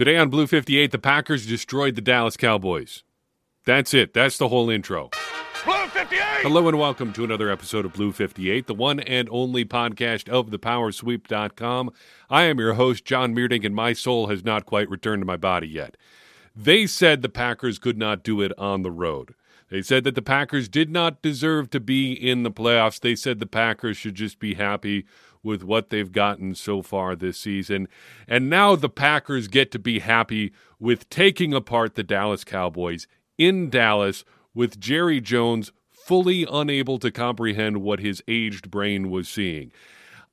Today on Blue 58, the Packers destroyed the Dallas Cowboys. That's it. That's the whole intro. Blue 58! Hello and welcome to another episode of Blue 58, the one and only podcast of thepowersweep.com. I am your host, John Meerdink, and my soul has not quite returned to my body yet. They said the Packers could not do it on the road. They said that the Packers did not deserve to be in the playoffs. They said the Packers should just be happy with what they've gotten so far this season. And now the Packers get to be happy with taking apart the Dallas Cowboys in Dallas with Jerry Jones fully unable to comprehend what his aged brain was seeing.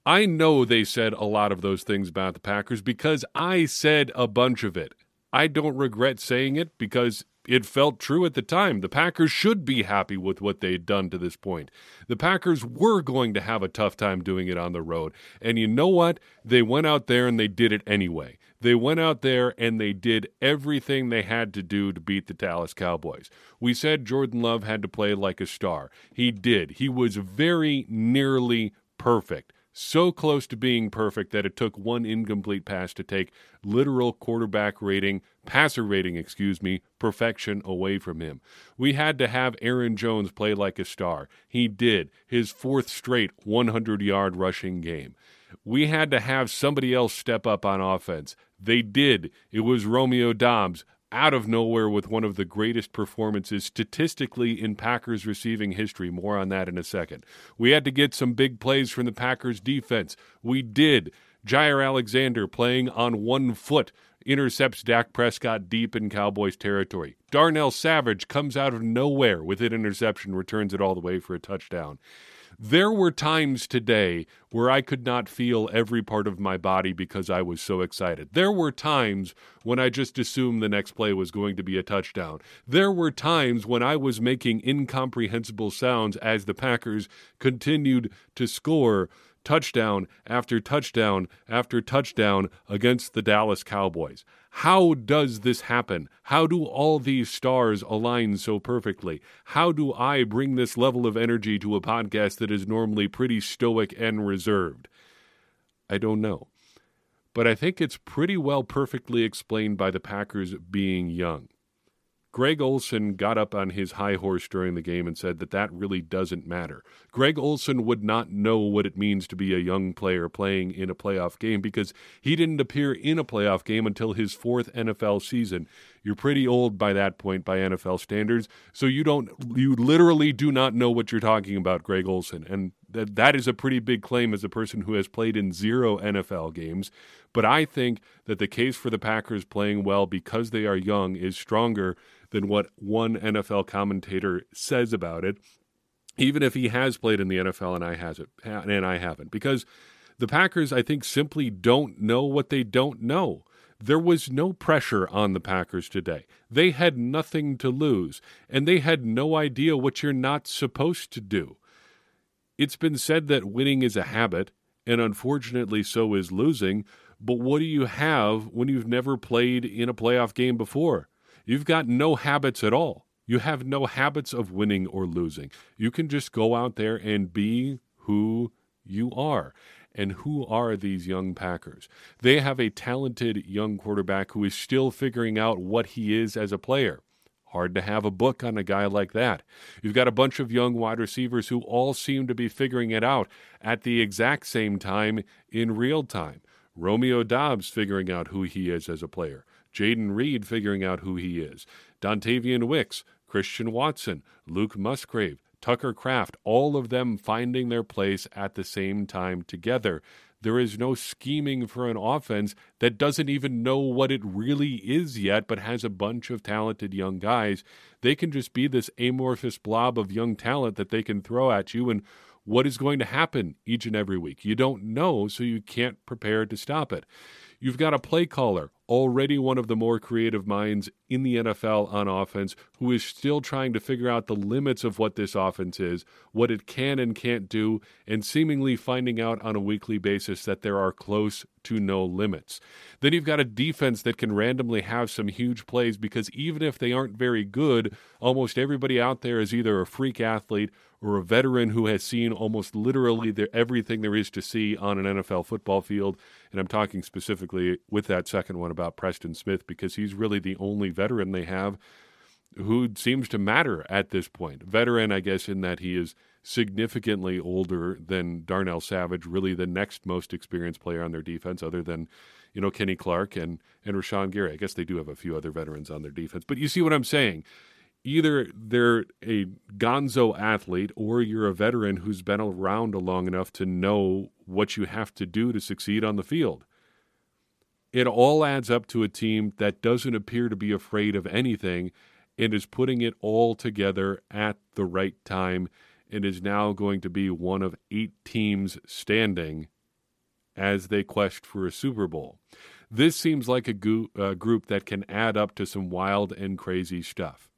I know they said a lot of those things about the Packers because I said a bunch of it. I don't regret saying it because it felt true at the time. The Packers should be happy with what they'd done to this point. The Packers were going to have a tough time doing it on the road. And you know what? They went out there and they did it anyway. They went out there and they did everything they had to do to beat the Dallas Cowboys. We said Jordan Love had to play like a star. He did. He was very nearly perfect so close to being perfect that it took one incomplete pass to take literal quarterback rating, passer rating, excuse me, perfection away from him. We had to have Aaron Jones play like a star. He did, his fourth straight 100 yard rushing game. We had to have somebody else step up on offense. They did. It was Romeo Doubs, out of nowhere with one of the greatest performances statistically in Packers receiving history. More on that in a second. We had to get some big plays from the Packers defense. We did. Jaire Alexander playing on one foot intercepts Dak Prescott deep in Cowboys territory. Darnell Savage comes out of nowhere with an interception, returns it all the way for a touchdown. There were times today where I could not feel every part of my body because I was so excited. There were times when I just assumed the next play was going to be a touchdown. There were times when I was making incomprehensible sounds as the Packers continued to score touchdown after touchdown after touchdown against the Dallas Cowboys. How does this happen? How do all these stars align so perfectly? How do I bring this level of energy to a podcast that is normally pretty stoic and reserved? I don't know. But I think it's pretty well perfectly explained by the Packers being young. Greg Olsen got up on his high horse during the game and said that that really doesn't matter. Greg Olsen would not know what it means to be a young player playing in a playoff game because he didn't appear in a playoff game until his fourth NFL season. You're pretty old by that point by NFL standards, so you don't you literally do not know what you're talking about, Greg Olsen. And that that is a pretty big claim as a person who has played in zero NFL games. But I think that the case for the Packers playing well because they are young is stronger than what one NFL commentator says about it, even if he has played in the NFL and I hasn't and I haven't. Because the Packers, I think, simply don't know what they don't know. There was no pressure on the Packers today. They had nothing to lose, and they had no idea what you're not supposed to do. It's been said that winning is a habit, and unfortunately, so is losing. But what do you have when you've never played in a playoff game before? You've got no habits at all. You have no habits of winning or losing. You can just go out there and be who you are. And who are these young Packers? They have a talented young quarterback who is still figuring out what he is as a player. Hard to have a book on a guy like that. You've got a bunch of young wide receivers who all seem to be figuring it out at the exact same time in real time. Romeo Doubs figuring out who he is as a player. Jayden Reed figuring out who he is, Dontayvion Wicks, Christian Watson, Luke Musgrave, Tucker Kraft, all of them finding their place at the same time together. There is no scheming for an offense that doesn't even know what it really is yet, but has a bunch of talented young guys. They can just be this amorphous blob of young talent that they can throw at you. And what is going to happen each and every week? You don't know, so you can't prepare to stop it. You've got a play caller already one of the more creative minds in the NFL on offense, who is still trying to figure out the limits of what this offense is, what it can and can't do, and seemingly finding out on a weekly basis that there are close to no limits. Then you've got a defense that can randomly have some huge plays because even if they aren't very good, almost everybody out there is either a freak athlete or a veteran who has seen almost literally the, everything there is to see on an NFL football field. And I'm talking specifically with that second one about Preston Smith because he's really the only veteran they have who seems to matter at this point. Veteran, I guess, in that he is significantly older than Darnell Savage, really the next most experienced player on their defense, other than, you know, Kenny Clark and, and Rashan Gary. I guess they do have a few other veterans on their defense. But you see what I'm saying? Either they're a gonzo athlete or you're a veteran who's been around long enough to know what you have to do to succeed on the field. It all adds up to a team that doesn't appear to be afraid of anything and is putting it all together at the right time and is now going to be one of eight teams standing as they quest for a Super Bowl. This seems like a go- uh, group that can add up to some wild and crazy stuff.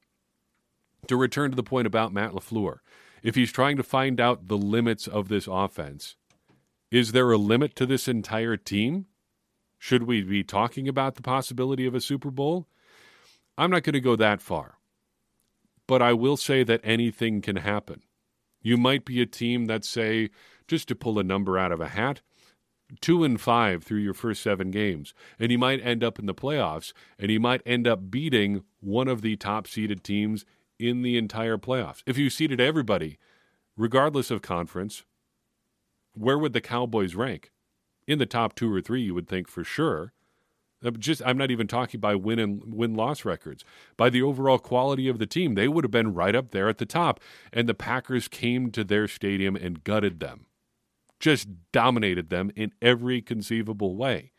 To return to the point about Matt LaFleur, if he's trying to find out the limits of this offense, is there a limit to this entire team? Should we be talking about the possibility of a Super Bowl? I'm not going to go that far. But I will say that anything can happen. You might be a team that, say, just to pull a number out of a hat, two and five through your first seven games, and you might end up in the playoffs, and you might end up beating one of the top seeded teams in the entire playoffs. If you seeded everybody, regardless of conference, where would the Cowboys rank? In the top two or three, you would think for sure. Uh, just I'm not even talking by win and win loss records. By the overall quality of the team, they would have been right up there at the top. And the Packers came to their stadium and gutted them. Just dominated them in every conceivable way.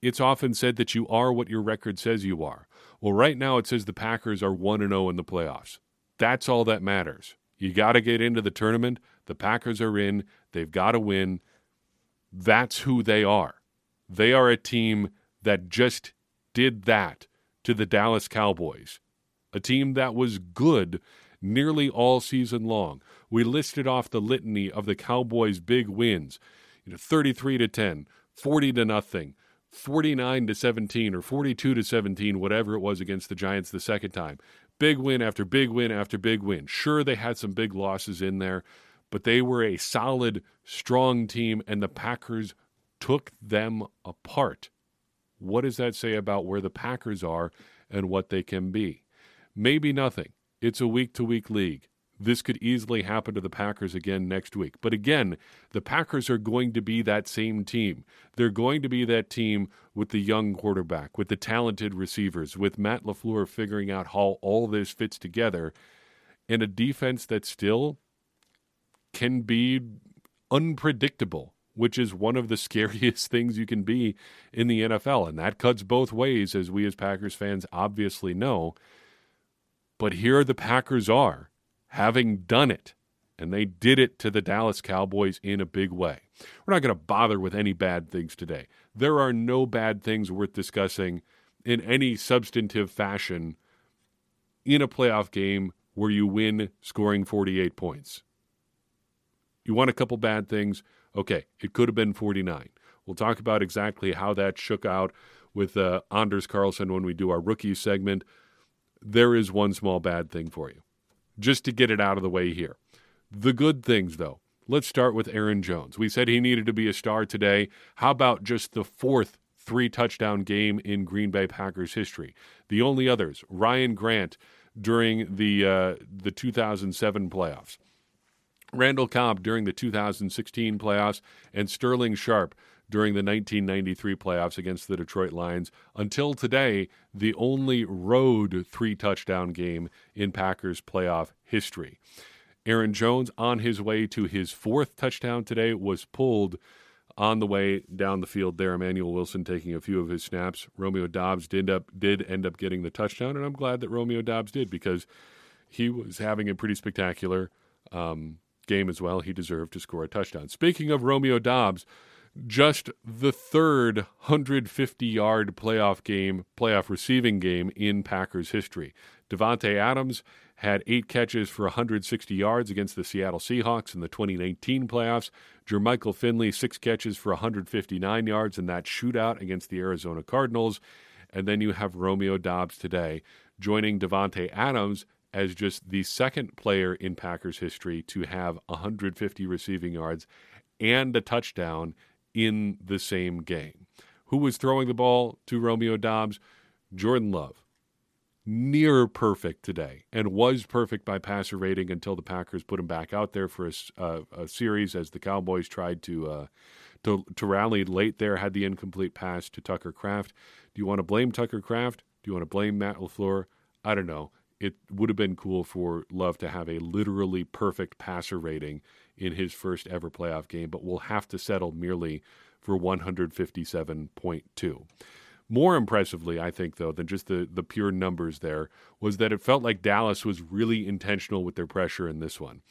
It's often said that you are what your record says you are. Well, right now it says the Packers are 1 and 0 in the playoffs. That's all that matters. You got to get into the tournament. The Packers are in. They've got to win. That's who they are. They are a team that just did that to the Dallas Cowboys, a team that was good nearly all season long. We listed off the litany of the Cowboys' big wins, you know, 33 to 10, 40 to nothing, 49 to 17 or 42 to 17, whatever it was against the Giants the second time. Big win after big win after big win. Sure, they had some big losses in there, but they were a solid, strong team, and the Packers took them apart. What does that say about where the Packers are and what they can be? Maybe nothing. It's a week to week league. This could easily happen to the Packers again next week. But again, the Packers are going to be that same team. They're going to be that team with the young quarterback, with the talented receivers, with Matt LaFleur figuring out how all this fits together, and a defense that still can be unpredictable which is one of the scariest things you can be in the NFL. And that cuts both ways, as we as Packers fans obviously know. But here the Packers are, having done it. And they did it to the Dallas Cowboys in a big way. We're not going to bother with any bad things today. There are no bad things worth discussing in any substantive fashion in a playoff game where you win scoring 48 points. You want a couple bad things, Okay, it could have been 49. We'll talk about exactly how that shook out with uh, Anders Carlson when we do our rookie segment. There is one small bad thing for you, just to get it out of the way here. The good things, though. Let's start with Aaron Jones. We said he needed to be a star today. How about just the fourth three touchdown game in Green Bay Packers history? The only others, Ryan Grant during the uh, the 2007 playoffs. Randall Cobb during the 2016 playoffs, and Sterling Sharpe during the 1993 playoffs against the Detroit Lions. Until today, the only road three touchdown game in Packers playoff history. Aaron Jones, on his way to his fourth touchdown today, was pulled on the way down the field there. Emmanuel Wilson taking a few of his snaps. Romeo Doubs did up did end up getting the touchdown, and I'm glad that Romeo Doubs did because he was having a pretty spectacular um, game as well. He deserved to score a touchdown. Speaking of Romeo Doubs, just the third 150 yard playoff game, playoff receiving game in Packers history. Davante Adams had eight catches for 160 yards against the Seattle Seahawks in the 2019 playoffs. Jermichael Finley, six catches for 159 yards in that shootout against the Arizona Cardinals. And then you have Romeo Doubs today joining Davante Adams as just the second player in Packers history to have 150 receiving yards and a touchdown in the same game. Who was throwing the ball to Romeo Doubs? Jordan Love. Near perfect today, and was perfect by passer rating until the Packers put him back out there for a, uh, a series as the Cowboys tried to, uh, to to rally late. There had the incomplete pass to Tucker Kraft. Do you want to blame Tucker Kraft? Do you want to blame Matt LaFleur? I don't know. It would have been cool for Love to have a literally perfect passer rating in his first ever playoff game, but we'll have to settle merely for 157.2. More impressively, I think, though, than just the, the pure numbers there, was that it felt like Dallas was really intentional with their pressure in this one.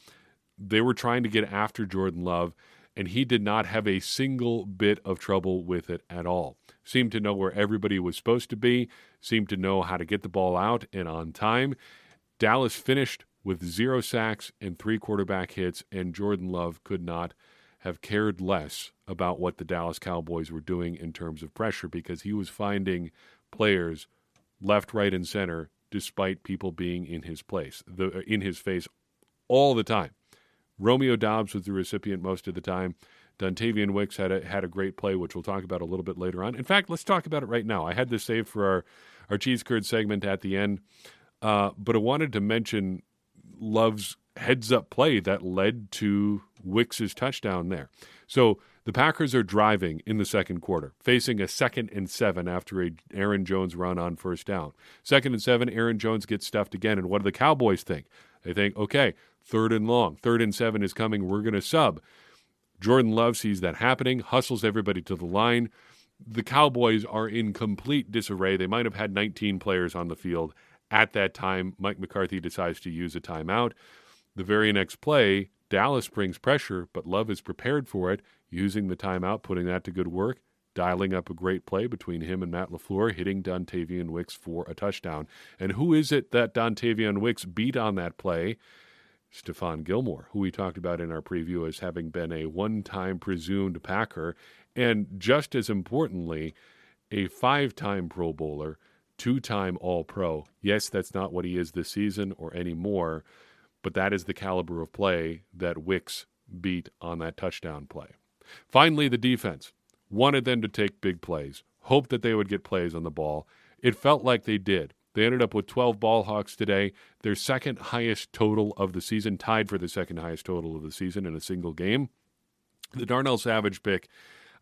They were trying to get after Jordan Love, and he did not have a single bit of trouble with it at all. Seemed to know where everybody was supposed to be, seemed to know how to get the ball out and on time. Dallas finished with zero sacks and three quarterback hits, and Jordan Love could not have cared less about what the Dallas Cowboys were doing in terms of pressure because he was finding players left, right, and center despite people being in his place, the, in his face all the time. Romeo Doubs was the recipient most of the time. Dontayvion Wicks had a, had a great play, which we'll talk about a little bit later on. In fact, let's talk about it right now. I had this saved for our, our cheese curd segment at the end, uh, but I wanted to mention Love's heads up play that led to Wicks's touchdown there. So the Packers are driving in the second quarter, facing a second and seven after a Aaron Jones run on first down. Second and seven, Aaron Jones gets stuffed again. And what do the Cowboys think? They think, okay, third and long, third and seven is coming. We're going to sub. Jordan Love sees that happening, hustles everybody to the line. The Cowboys are in complete disarray. They might have had 19 players on the field at that time, Mike McCarthy decides to use a timeout. The very next play, Dallas brings pressure, but Love is prepared for it, using the timeout, putting that to good work, dialing up a great play between him and Matt LaFleur, hitting Dontayvion Wicks for a touchdown. And who is it that Dontayvion Wicks beat on that play? Stephon Gilmore, who we talked about in our preview as having been a one time presumed Packer, and just as importantly, a five time Pro Bowler two time All Pro. Yes, that's not what he is this season or anymore, but that is the caliber of play that Wicks beat on that touchdown play. Finally, the defense wanted them to take big plays, hoped that they would get plays on the ball. It felt like they did. They ended up with 12 ball hawks today, their second highest total of the season, tied for the second highest total of the season in a single game. The Darnell Savage pick,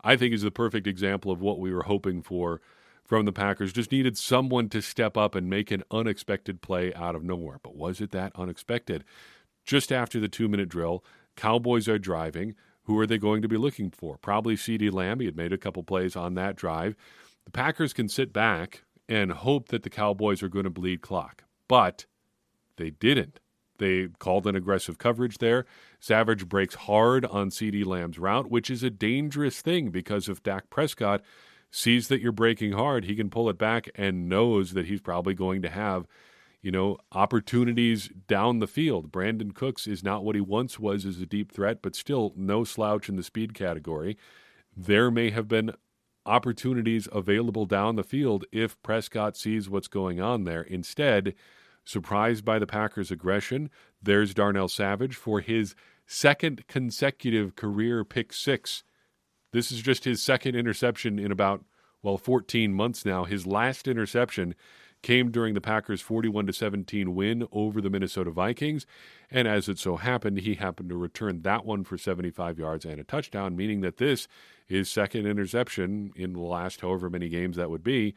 I think, is the perfect example of what we were hoping for from the Packers. Just needed someone to step up and make an unexpected play out of nowhere. But was it that unexpected? Just after the two minute drill, Cowboys are driving. Who are they going to be looking for? Probably CeeDee Lamb. He had made a couple plays on that drive. The Packers can sit back and hope that the Cowboys are going to bleed clock. But they didn't. They called an aggressive coverage there. Savage breaks hard on CeeDee Lamb's route, which is a dangerous thing because if Dak Prescott sees that you're breaking hard, he can pull it back and knows that he's probably going to have, you know, opportunities down the field. Brandin Cooks is not what he once was as a deep threat, but still no slouch in the speed category. There may have been opportunities available down the field if Prescott sees what's going on there. Instead, surprised by the Packers' aggression, there's Darnell Savage for his second consecutive career pick six this is just his second interception in about, well, 14 months now. His last interception came during the Packers' 41 to 17 win over the Minnesota Vikings, and as it so happened, he happened to return that one for 75 yards and a touchdown, meaning that this his second interception in the last however many games that would be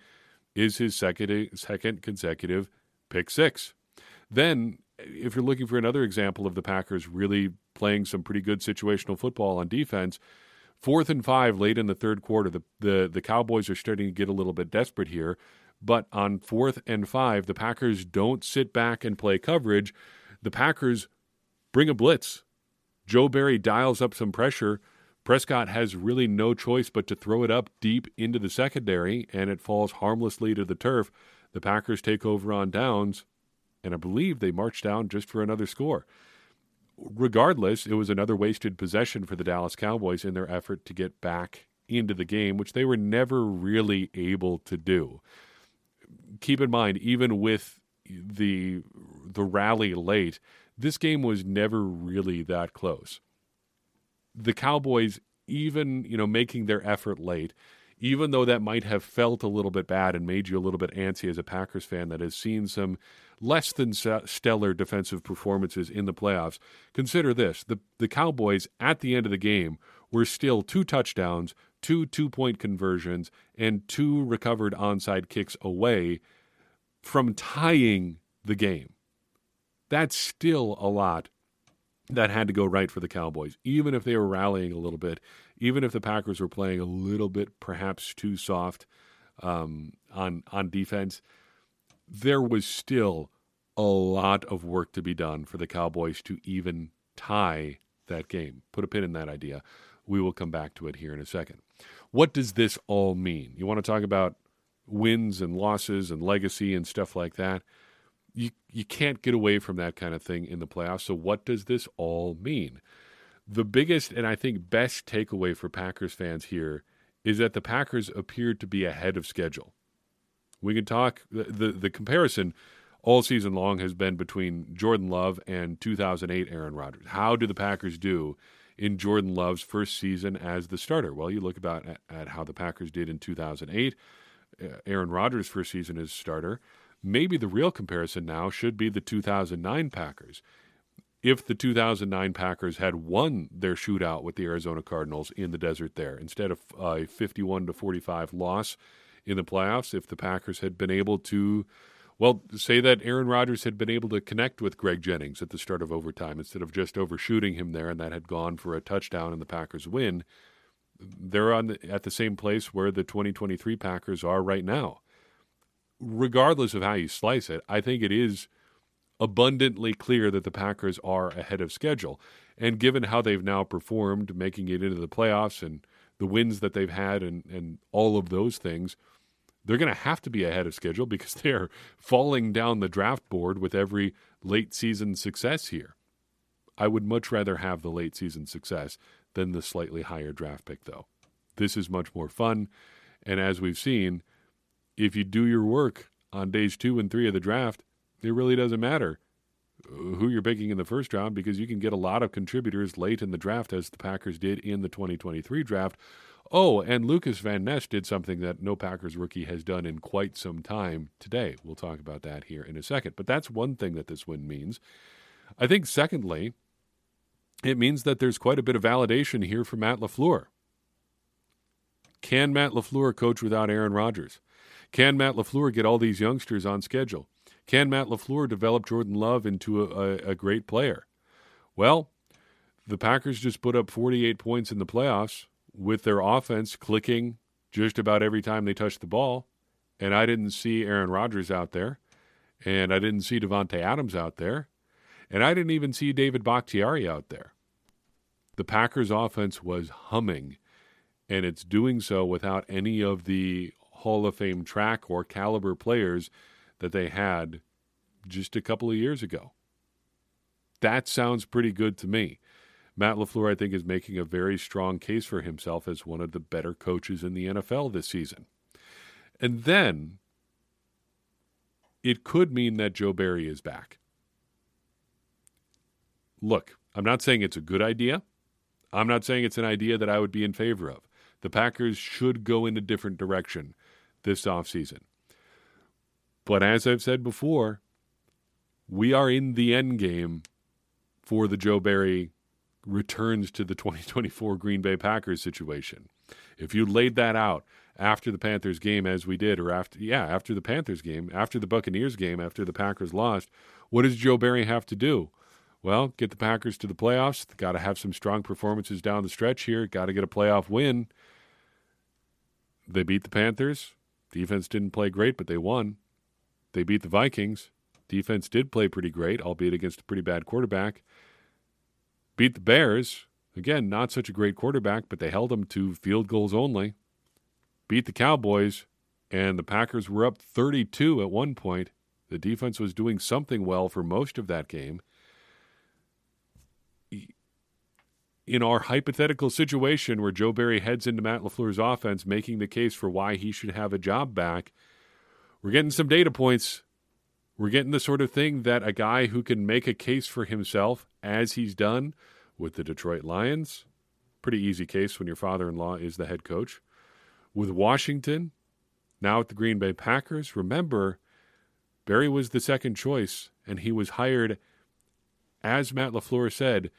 is his second second consecutive pick 6. Then if you're looking for another example of the Packers really playing some pretty good situational football on defense, Fourth and five late in the third quarter. The, the, the Cowboys are starting to get a little bit desperate here. But on fourth and five, the Packers don't sit back and play coverage. The Packers bring a blitz. Joe Barry dials up some pressure. Prescott has really no choice but to throw it up deep into the secondary, and it falls harmlessly to the turf. The Packers take over on downs, and I believe they march down just for another score regardless, it was another wasted possession for the Dallas Cowboys in their effort to get back into the game, which they were never really able to do. Keep in mind, even with the the rally late, this game was never really that close. The Cowboys, even you know, making their effort late, even though that might have felt a little bit bad and made you a little bit antsy as a Packers fan that has seen some less than stellar defensive performances in the playoffs, consider this the, the Cowboys at the end of the game were still two touchdowns, two two point conversions, and two recovered onside kicks away from tying the game. That's still a lot that had to go right for the Cowboys, even if they were rallying a little bit, even if the Packers were playing a little bit perhaps too soft um, on on defense. There was still a lot of work to be done for the Cowboys to even tie that game. Put a pin in that idea. We will come back to it here in a second. What does this all mean? You want to talk about wins and losses and legacy and stuff like that? you you can't get away from that kind of thing in the playoffs. So what does this all mean? The biggest and I think best takeaway for Packers fans here is that the Packers appear to be ahead of schedule. We can talk the the, the comparison all season long has been between Jordan Love and 2008 Aaron Rodgers. How do the Packers do in Jordan Love's first season as the starter? Well, you look about at, at how the Packers did in 2008. Uh, Aaron Rodgers' first season as starter maybe the real comparison now should be the 2009 Packers. If the 2009 Packers had won their shootout with the Arizona Cardinals in the desert there, instead of a 51 to 45 loss in the playoffs, if the Packers had been able to, well, say that Aaron Rodgers had been able to connect with Greg Jennings at the start of overtime instead of just overshooting him there, and that had gone for a touchdown and the Packers win, they're on the, at the same place where the 2023 Packers are right now regardless of how you slice it, I think it is abundantly clear that the Packers are ahead of schedule. And given how they've now performed, making it into the playoffs and the wins that they've had and, and all of those things, they're going to have to be ahead of schedule because they're falling down the draft board with every late season success here. I would much rather have the late season success than the slightly higher draft pick, though. This is much more fun. And as we've seen, if you do your work on days two and three of the draft, it really doesn't matter uh, who you're picking in the first round because you can get a lot of contributors late in the draft, as the Packers did in the 2023 draft. Oh, and Lucas Van Ness did something that no Packers rookie has done in quite some time today. We'll talk about that here in a second. But that's one thing that this win means. I think, secondly, it means that there's quite a bit of validation here for Matt LaFleur. Can Matt LaFleur coach without Aaron Rodgers? Can Matt LaFleur get all these youngsters on schedule? Can Matt LaFleur develop Jordan Love into a, a, a great player? Well, the Packers just put up 48 points in the playoffs with their offense clicking just about every time they touched the ball. And I didn't see Aaron Rodgers out there. And I didn't see Davante Adams out there. And I didn't even see David Bakhtiari out there. The Packers offense was humming, and it's doing so without any of the Hall of Fame track or caliber players that they had just a couple of years ago. That sounds pretty good to me. Matt LaFleur, I think, is making a very strong case for himself as one of the better coaches in the NFL this season. And then it could mean that Joe Barry is back. Look, I'm not saying it's a good idea. I'm not saying it's an idea that I would be in favor of. The Packers should go in a different direction this offseason. But as I've said before, we are in the end game for the Joe Barry returns to the 2024 Green Bay Packers situation. If you laid that out after the Panthers game as we did or after yeah, after the Panthers game, after the Buccaneers game, after the Packers lost, what does Joe Barry have to do? Well, get the Packers to the playoffs. Got to have some strong performances down the stretch here. Got to get a playoff win. They beat the Panthers. Defense didn't play great, but they won. They beat the Vikings. Defense did play pretty great, albeit against a pretty bad quarterback. Beat the Bears. Again, not such a great quarterback, but they held them to field goals only. Beat the Cowboys, and the Packers were up 32 at one point. The defense was doing something well for most of that game. in our hypothetical situation where Joe Barry heads into Matt LaFleur's offense, making the case for why he should have a job back, we're getting some data points. We're getting the sort of thing that a guy who can make a case for himself, as he's done with the Detroit Lions, pretty easy case when your father in law is the head coach, with Washington, now at the Green Bay Packers. Remember, Barry was the second choice, and he was hired, as Matt LaFleur said,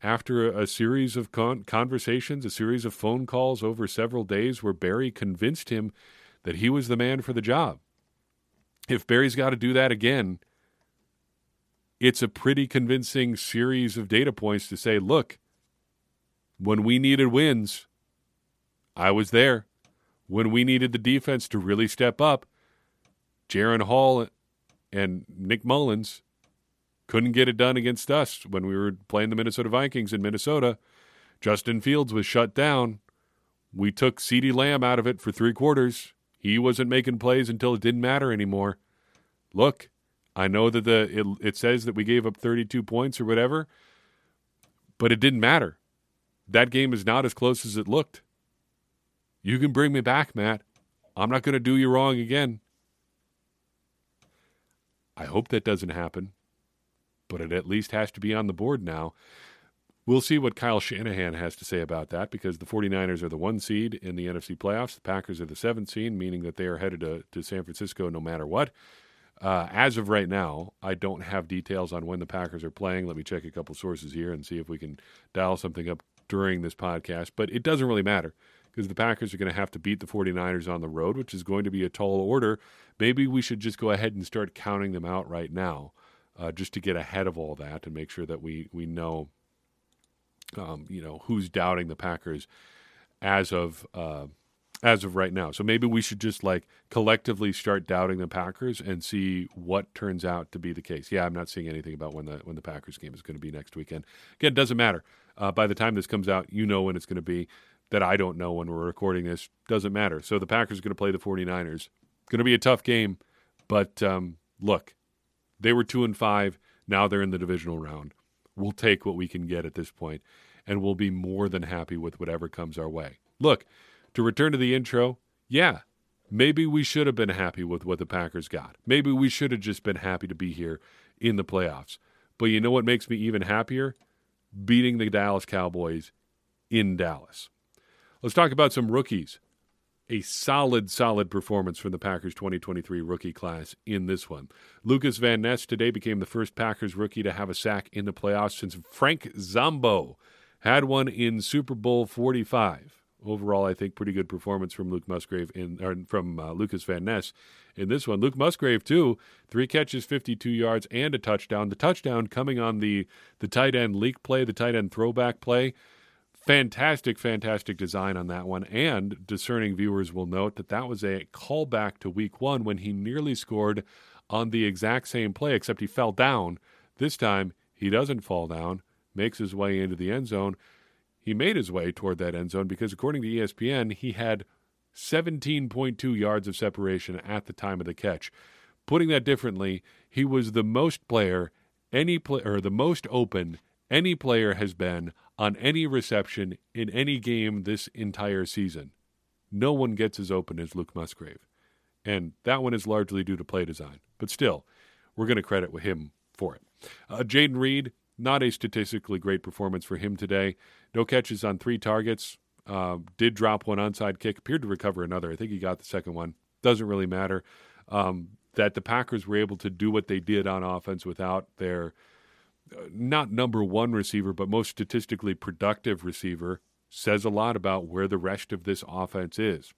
after a, a series of con- conversations, a series of phone calls over several days where Barry convinced him that he was the man for the job. If Barry's got to do that again, it's a pretty convincing series of data points to say, look, when we needed wins, I was there. When we needed the defense to really step up, Jaren Hall and Nick Mullens couldn't get it done against us when we were playing the Minnesota Vikings in Minnesota. Justin Fields was shut down. We took CeeDee Lamb out of it for three quarters. He wasn't making plays until it didn't matter anymore. Look, I know that the it, it says that we gave up 32 points or whatever, but it didn't matter. That game is not as close as it looked. You can bring me back, Matt. I'm not going to do you wrong again. I hope that doesn't happen, but it at least has to be on the board now. We'll see what Kyle Shanahan has to say about that because the 49ers are the one seed in the NFC playoffs. The Packers are the seventh seed, meaning that they are headed to, to San Francisco no matter what. Uh, as of right now, I don't have details on when the Packers are playing. Let me check a couple sources here and see if we can dial something up during this podcast. But it doesn't really matter because the Packers are going to have to beat the 49ers on the road, which is going to be a tall order. Maybe we should just go ahead and start counting them out right now, uh, just to get ahead of all that and make sure that we we know, um, you know, who's doubting the Packers as of. Uh, as of right now. So maybe we should just like collectively start doubting the Packers and see what turns out to be the case. Yeah, I'm not seeing anything about when the when the Packers game is going to be next weekend. Again, it doesn't matter. Uh, by the time this comes out, you know when it's going to be that I don't know when we're recording this. Doesn't matter. So the Packers are going to play the 49ers. Going to be a tough game, but um, look, they were two and five. Now they're in the divisional round. We'll take what we can get at this point, and we'll be more than happy with whatever comes our way. Look, to return to the intro, yeah, maybe we should have been happy with what the Packers got. Maybe we should have just been happy to be here in the playoffs. But you know what makes me even happier? Beating the Dallas Cowboys in Dallas. Let's talk about some rookies. A solid, solid performance from the Packers 2023 rookie class in this one. Lucas Van Ness today became the first Packers rookie to have a sack in the playoffs since Frank Zombo had one in Super Bowl 45. Overall, I think pretty good performance from Luke Musgrave in or from uh, Lucas Van Ness in this one. Luke Musgrave too, three catches, 52 yards, and a touchdown. The touchdown coming on the the tight end leak play, the tight end throwback play fantastic, fantastic design on that one. And discerning viewers will note that that was a callback to week one when he nearly scored on the exact same play, except he fell down. This time, he doesn't fall down, makes his way into the end zone. He made his way toward that end zone because, according to ESPN, he had 17.2 yards of separation at the time of the catch. Putting that differently, he was the most player any play or the most open any player has been on any reception in any game this entire season. No one gets as open as Luke Musgrave. And that one is largely due to play design. But still, we're going to credit with him for it. Uh, Jayden Reed, not a statistically great performance for him today. No catches on three targets. Uh, did drop one onside kick. Appeared to recover another. I think he got the second one. Doesn't really matter. Um, that the Packers were able to do what they did on offense without their not number one receiver, but most statistically productive receiver, says a lot about where the rest of this offense is.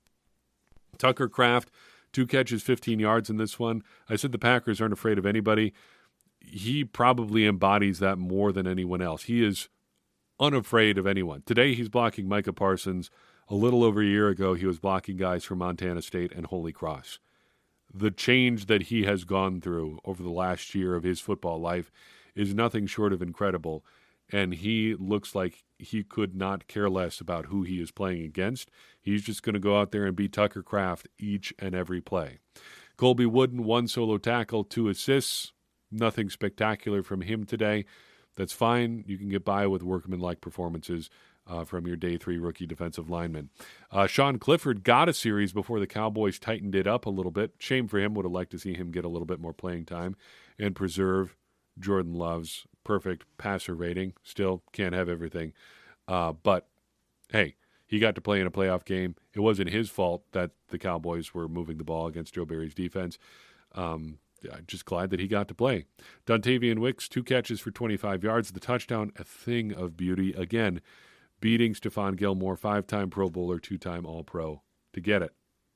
Tucker Kraft, two catches, 15 yards in this one. I said the Packers aren't afraid of anybody. He probably embodies that more than anyone else. He is unafraid of anyone. Today he's blocking Micah Parsons. A little over a year ago, he was blocking guys from Montana State and Holy Cross. The change that he has gone through over the last year of his football life is nothing short of incredible. And he looks like he could not care less about who he is playing against. He's just going to go out there and be Tucker Kraft each and every play. Colby Wooden, one solo tackle, two assists. Nothing spectacular from him today. That's fine. You can get by with workman-like performances uh, from your day three rookie defensive lineman. Uh, Sean Clifford got a series before the Cowboys tightened it up a little bit. Shame for him. Would have liked to see him get a little bit more playing time and preserve Jordan Love's perfect passer rating. Still can't have everything. Uh, but hey, He got to play in a playoff game. It wasn't his fault that the Cowboys were moving the ball against Joe Barry's defense. Um, just glad that he got to play. Dontayvion Wicks, two catches for 25 yards. The touchdown, a thing of beauty. Again, beating Stephon Gilmore, five time Pro Bowler, two time All Pro, to get it.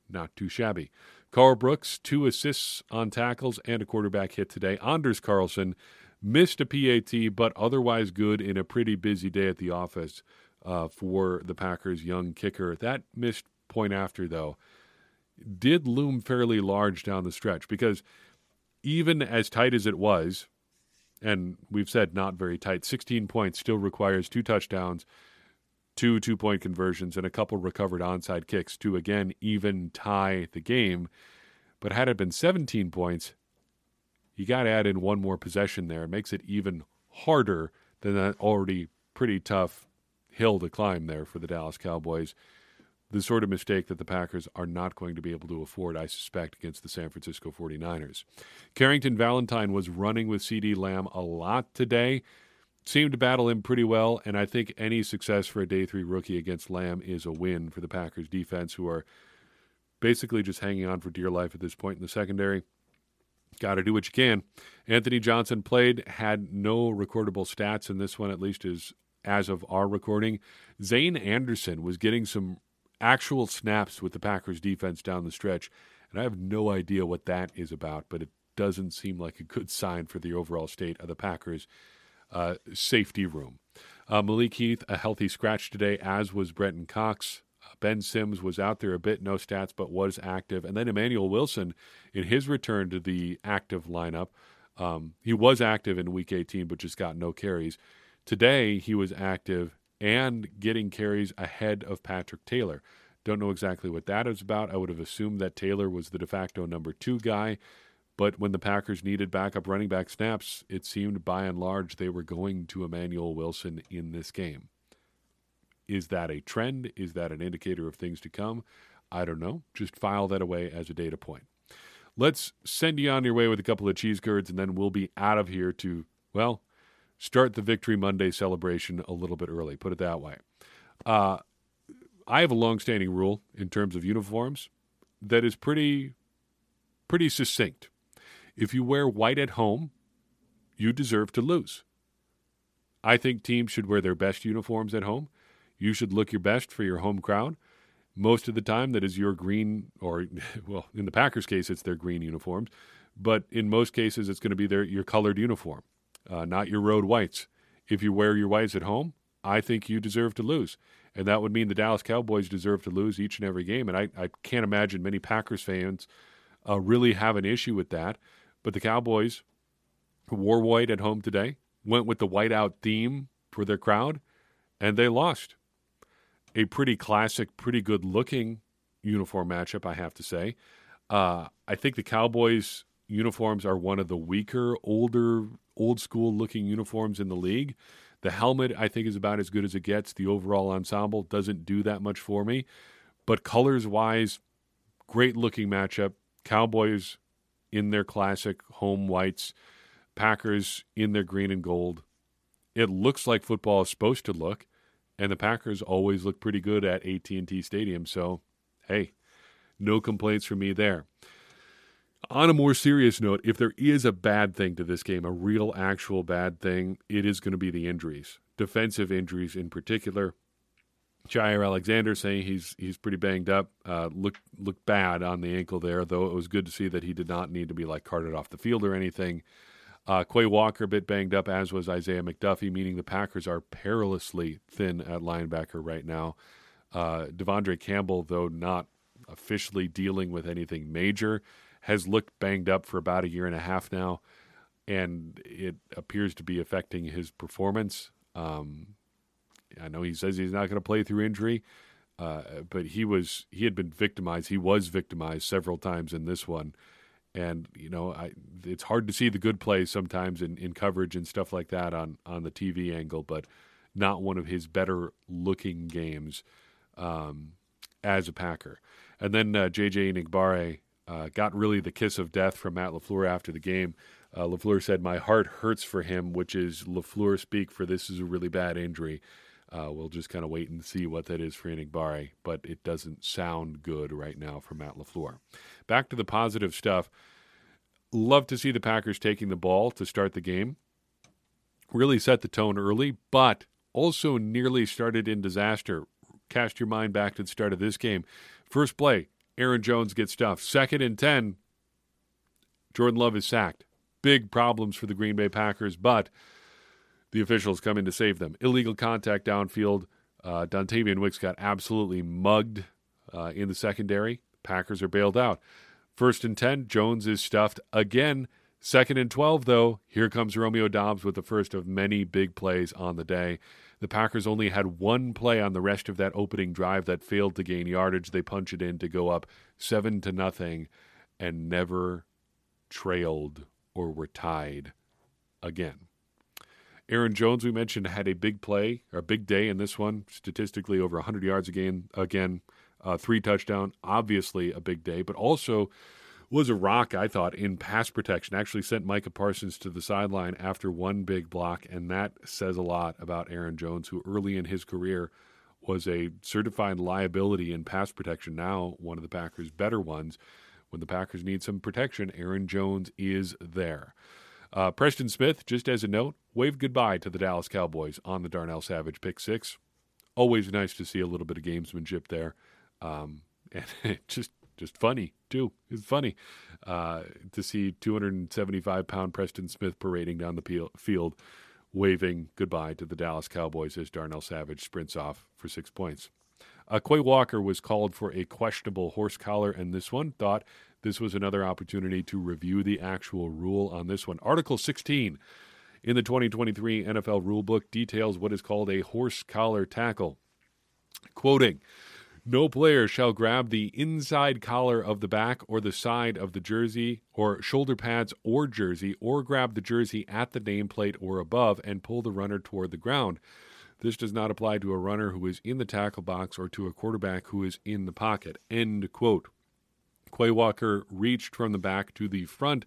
Not too shabby. Karl Brooks, two assists on tackles and a quarterback hit today. Anders Carlson missed a PAT, but otherwise good in a pretty busy day at the office uh, for the Packers' young kicker. That missed point after, though, did loom fairly large down the stretch because even as tight as it was, and we've said not very tight, 16 points still requires two touchdowns, two two point conversions, and a couple recovered onside kicks to again even tie the game. But had it been 17 points, you got to add in one more possession there. It makes it even harder than that already pretty tough hill to climb there for the Dallas Cowboys. The sort of mistake that the Packers are not going to be able to afford, I suspect, against the San Francisco 49ers. Carrington Valentine was running with CeeDee Lamb a lot today. Seemed to battle him pretty well, and I think any success for a day three rookie against Lamb is a win for the Packers defense, who are basically just hanging on for dear life at this point in the secondary. Got to do what you can. Anthony Johnson played, had no recordable stats in this one, at least as as of our recording. Zayne Anderson was getting some actual snaps with the Packers defense down the stretch, and I have no idea what that is about, but it doesn't seem like a good sign for the overall state of the Packers' uh, safety room. Uh, Malik Heath, a healthy scratch today, as was Brenton Cox. Uh, ben Sims was out there a bit, no stats, but was active. And then Emmanuel Wilson, in his return to the active lineup, um, he was active in Week 18, but just got no carries. Today, he was active and getting carries ahead of Patrick Taylor. Don't know exactly what that is about. I would have assumed that Taylor was the de facto number two guy, but when the Packers needed backup running back snaps, it seemed by and large they were going to Emmanuel Wilson in this game. Is that a trend? Is that an indicator of things to come? I don't know. Just file that away as a data point. Let's send you on your way with a couple of cheese curds, and then we'll be out of here to, well, start the Victory Monday celebration a little bit early. Put it that way. Uh, I have a long-standing rule in terms of uniforms that is pretty, pretty succinct. If you wear white at home, you deserve to lose. I think teams should wear their best uniforms at home. You should look your best for your home crowd. Most of the time, that is your green, or well, in the Packers' case, it's their green uniforms. But in most cases, it's going to be their your colored uniform uh, not your road whites. If you wear your whites at home, I think you deserve to lose. And that would mean the Dallas Cowboys deserve to lose each and every game. And I, I can't imagine many Packers fans uh, really have an issue with that. But the Cowboys wore white at home today, went with the whiteout theme for their crowd, and they lost. A pretty classic, pretty good looking uniform matchup, I have to say. Uh, I think the Cowboys uniforms are one of the weaker, older old school looking uniforms in the league. The helmet, I think, is about as good as it gets. The overall ensemble doesn't do that much for me. But colors wise, great looking matchup. Cowboys in their classic home whites, Packers in their green and gold. It looks like football is supposed to look, and the Packers always look pretty good at AT&T Stadium. So, hey, no complaints from me there. On a more serious note, if there is a bad thing to this game, a real actual bad thing, it is going to be the injuries, defensive injuries in particular. Jaire Alexander saying he's he's pretty banged up. Uh, looked looked bad on the ankle there, though it was good to see that he did not need to be like carted off the field or anything. Uh, Quay Walker a bit banged up, as was Isaiah McDuffie, meaning the Packers are perilously thin at linebacker right now. Uh, De'Vondre Campbell, though not officially dealing with anything major, has looked banged up for about a year and a half now, and it appears to be affecting his performance. Um, I know he says he's not going to play through injury, uh, but he was he had been victimized. He was victimized several times in this one, and you know I, it's hard to see the good plays sometimes in, in coverage and stuff like that on on the TV angle, but not one of his better looking games um, as a Packer. And then uh, JJ Enagbare uh, got really the kiss of death from Matt LaFleur after the game. Uh, LaFleur said, My heart hurts for him, which is LaFleur speak for this is a really bad injury. Uh, we'll just kind of wait and see what that is for Enagbare, but it doesn't sound good right now for Matt LaFleur. Back to the positive stuff. Love to see the Packers taking the ball to start the game. Really set the tone early, but also nearly started in disaster. Cast your mind back to the start of this game. First play, Aaron Jones gets stuffed. Second and 10, Jordan Love is sacked. Big problems for the Green Bay Packers, but the officials come in to save them. Illegal contact downfield. Uh, Dontayvion Wicks got absolutely mugged uh, in the secondary. Packers are bailed out. First and 10, Jones is stuffed again. Second and 12, though, here comes Romeo Doubs with the first of many big plays on the day. The Packers only had one play on the rest of that opening drive that failed to gain yardage. They punch it in to go up 7 to nothing and never trailed or were tied again. Aaron Jones, we mentioned, had a big play a big day in this one. Statistically, over 100 yards again. Again, uh, three touchdown. Obviously, a big day, but also was a rock. I thought in pass protection. Actually, sent Micah Parsons to the sideline after one big block, and that says a lot about Aaron Jones, who early in his career was a certified liability in pass protection. Now, one of the Packers' better ones. When the Packers need some protection, Aaron Jones is there. Uh, Preston Smith, just as a note, waved goodbye to the Dallas Cowboys on the Darnell Savage pick six. Always nice to see a little bit of gamesmanship there, um, and just just funny too. It's funny uh, to see 275 pound Preston Smith parading down the field, waving goodbye to the Dallas Cowboys as Darnell Savage sprints off for six points. Uh, Quay Walker was called for a questionable horse collar, and this one thought this was another opportunity to review the actual rule on this one. Article 16 in the 2023 NFL rulebook details what is called a horse collar tackle. Quoting, no player shall grab the inside collar of the back or the side of the jersey or shoulder pads or jersey or grab the jersey at the nameplate or above and pull the runner toward the ground. This does not apply to a runner who is in the tackle box or to a quarterback who is in the pocket. End quote. Quay Walker reached from the back to the front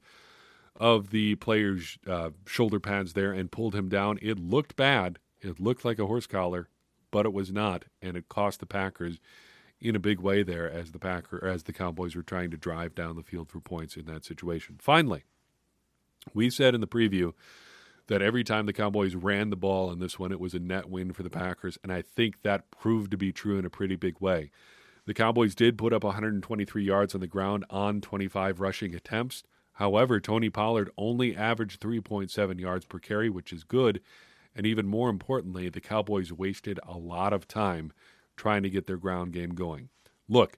of the player's uh, shoulder pads there and pulled him down. It looked bad. It looked like a horse collar, but it was not, and it cost the Packers in a big way there as the Packer as the Cowboys were trying to drive down the field for points in that situation. Finally, we said in the preview that every time the Cowboys ran the ball in this one, it was a net win for the Packers, and I think that proved to be true in a pretty big way. The Cowboys did put up 123 yards on the ground on 25 rushing attempts. However, Tony Pollard only averaged 3.7 yards per carry, which is good. And even more importantly, the Cowboys wasted a lot of time trying to get their ground game going. Look,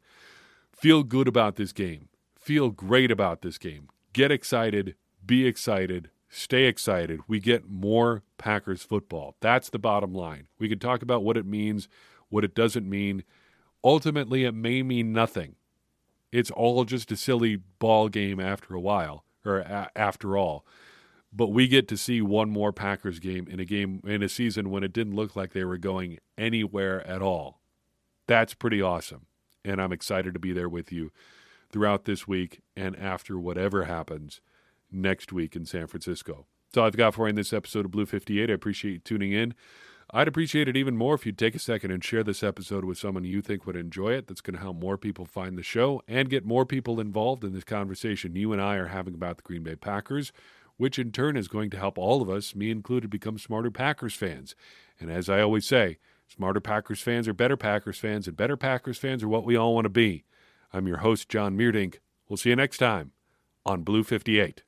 feel good about this game. Feel great about this game. Get excited. Be excited. Stay excited. We get more Packers football. That's the bottom line. We can talk about what it means, what it doesn't mean ultimately it may mean nothing. It's all just a silly ball game after a while, or a- after all. But we get to see one more Packers game in a game in a season when it didn't look like they were going anywhere at all. That's pretty awesome. And I'm excited to be there with you throughout this week and after whatever happens next week in San Francisco. That's all I've got for you in this episode of Blue 58. I appreciate you tuning in. I'd appreciate it even more if you'd take a second and share this episode with someone you think would enjoy it. That's going to help more people find the show and get more people involved in this conversation you and I are having about the Green Bay Packers, which in turn is going to help all of us, me included, become smarter Packers fans. And as I always say, smarter Packers fans are better Packers fans, and better Packers fans are what we all want to be. I'm your host, John Meerdink. We'll see you next time on Blue 58.